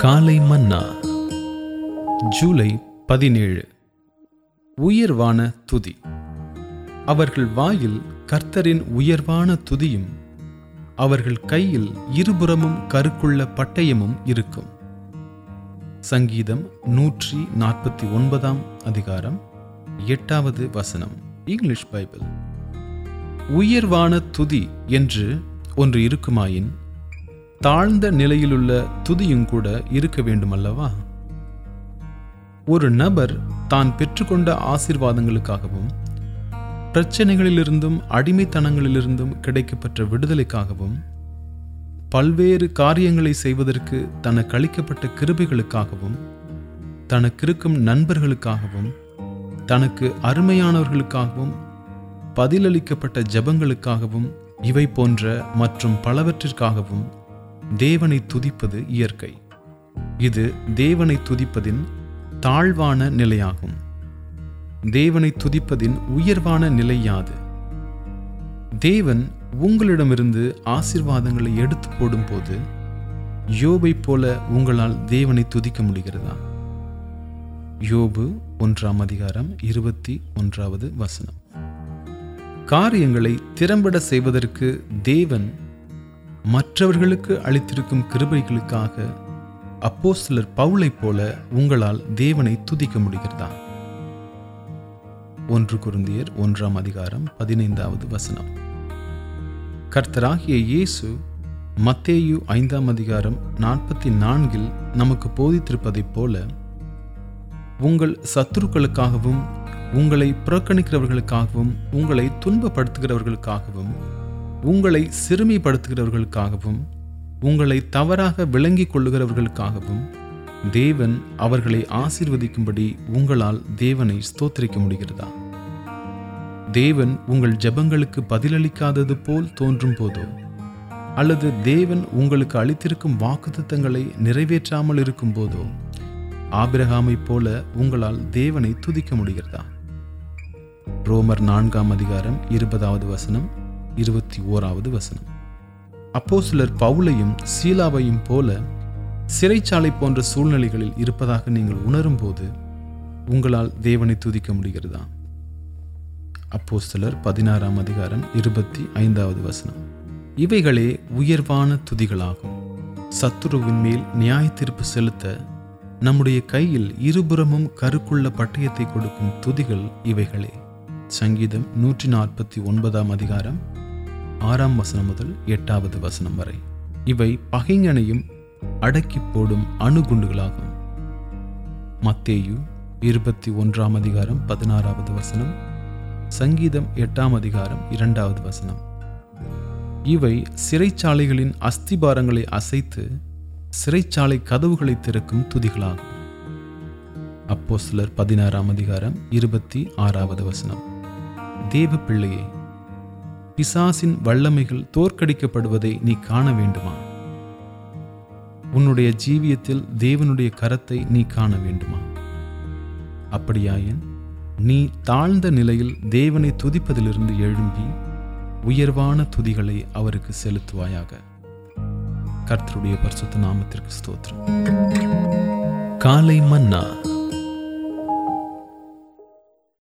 காலை மன்னா. ஜூலை பதினேழு. உயர்வான துதி. அவர்கள் வாயில் கர்த்தரின் உயர்வான துதியும் அவர்கள் கையில் இருபுறமும் கருக்குள்ள பட்டயமும் இருக்கும். சங்கீதம் நூற்றி நாற்பத்தி ஒன்பதாம் அதிகாரம் எட்டாவது வசனம். English Bible. உயர்வான துதி என்று ஒன்று இருக்குமாயின் தாழ்ந்த நிலையிலுள்ள துதியும் கூட இருக்க வேண்டுமல்லவா? ஒரு நபர் தான் பெற்றுக்கொண்ட ஆசீர்வாதங்களுக்காகவும் பிரச்சனைகளிலிருந்தும் அடிமைத்தனங்களிலிருந்தும் கிடைக்கப்பெற்ற விடுதலைக்காகவும் பல்வேறு காரியங்களை செய்வதற்கு தனக்கு அளிக்கப்பட்ட கிருபைகளுக்காகவும் தனக்கிருக்கும் நண்பர்களுக்காகவும் தனக்கு அருமையானவர்களுக்காகவும் பதிலளிக்கப்பட்ட ஜெபங்களுக்காகவும் இவை போன்ற மற்றும் பலவற்றிற்காகவும் தேவனை துதிப்பது இயற்கை. இது தேவனை துதிப்பதின் தாழ்வான நிலையாகும். தேவனை துதிப்பதின் உயர்வான நிலை யாது? தேவன் உங்களிடமிருந்து ஆசீர்வாதங்களை எடுத்து போடும்போது யோபை போல உங்களால் தேவனை துதிக்க முடிகிறதா? யோபு ஒன்றாம் அதிகாரம் இருபத்தி ஒன்றாவது வசனம். காரியங்களை திறம்பட செய்வதற்கு தேவன் மற்றவர்களுக்கு அளித்திருக்கும் கிருபைகளுக்காக அப்போ சிலர் பவுளைப் போல உங்களால் தேவனை துதிக்க முடிகிறதா? ஒன்று குருந்தியர் ஒன்றாம் அதிகாரம் பதினைந்தாவது வசனம். கர்த்தராகிய இயேசு மத்தேயு ஐந்தாம் அதிகாரம் நாற்பத்தி நான்கில் நமக்கு போதித்திருப்பதைப் போல உங்கள் சத்துருக்களுக்காகவும் உங்களை புறக்கணிக்கிறவர்களுக்காகவும் உங்களை துன்பப்படுத்துகிறவர்களுக்காகவும் உங்களை சிறுமிப்படுத்துகிறவர்களுக்காகவும் உங்களை தவறாக விளங்கிக் கொள்ளுகிறவர்களுக்காகவும் தேவன் அவர்களை ஆசீர்வதிக்கும்படி உங்களால் தேவனை ஸ்தோத்திரிக்க முடிகிறதா? தேவன் உங்கள் ஜெபங்களுக்கு பதிலளிக்காதது போல் தோன்றும் போதோ? அல்லது தேவன் உங்களுக்கு அளித்திருக்கும் வாக்குத்தத்தங்களை நிறைவேற்றாமல் இருக்கும் போதோ? ஆபிரகாமைப் போல உங்களால் தேவனை துதிக்க முடிகிறதா? ரோமர் நான்காம் அதிகாரம் இருபதாவது வசனம். இருபத்தி ஓராவது வசனம். அப்போ சிலர் பவுலையும் சீலாவையும் போல சிறைச்சாலை போன்ற சூழ்நிலைகளில் இருப்பதாக நீங்கள் உணரும் போது உங்களால் தேவனை துதிக்க முடிகிறதா? அப்போ சிலர் பதினாறாம் அதிகாரம் இருபத்தி ஐந்தாவது வசனம். இவைகளே உயர்வான துதிகளாகும். சத்துருவின் மேல் நியாய தீர்ப்பு செலுத்த நம்முடைய கையில் இருபுறமும் கருக்குள்ள பட்டயத்தை கொடுக்கும் துதிகள் இவைகளே. சங்கீதம் நூற்றி நாற்பத்தி ஒன்பதாம் அதிகாரம் ஆறாம் வசனம் முதல் எட்டாவது வசனம் வரை. இவை பகைஞனையும் அடக்கி போடும் அணுகுண்டுகளாகும். மத்தேயு இருபத்தி ஒன்றாம் அதிகாரம் பதினாறாவது வசனம் சங்கீதம் எட்டாம் அதிகாரம் இரண்டாவது வசனம். இவை சிறைச்சாலைகளின் அஸ்திபாரங்களை அசைத்து சிறைச்சாலை கதவுகளை திறக்கும் துதிகளாகும். அப்போ சிலர் பதினாறாம் அதிகாரம் இருபத்தி ஆறாவது வசனம். தேவ பிள்ளையே பிசாசின் வல்லமைகள் தோற்கடிக்கப்படுவதை நீ காண வேண்டுமா? உன்னுடைய ஜீவியத்தில் தேவனுடைய கரத்தை நீ காண வேண்டுமா? அப்படியாயின் நீ தாழ்ந்த நிலையில் தேவனை துதிப்பதிலிருந்து எழும்பி உயர்வான துதிகளை அவருக்கு செலுத்துவாயாக. கர்த்தருடைய பரிசுத்த நாமத்திற்கு ஸ்தோத்திரம். காலை மன்னா.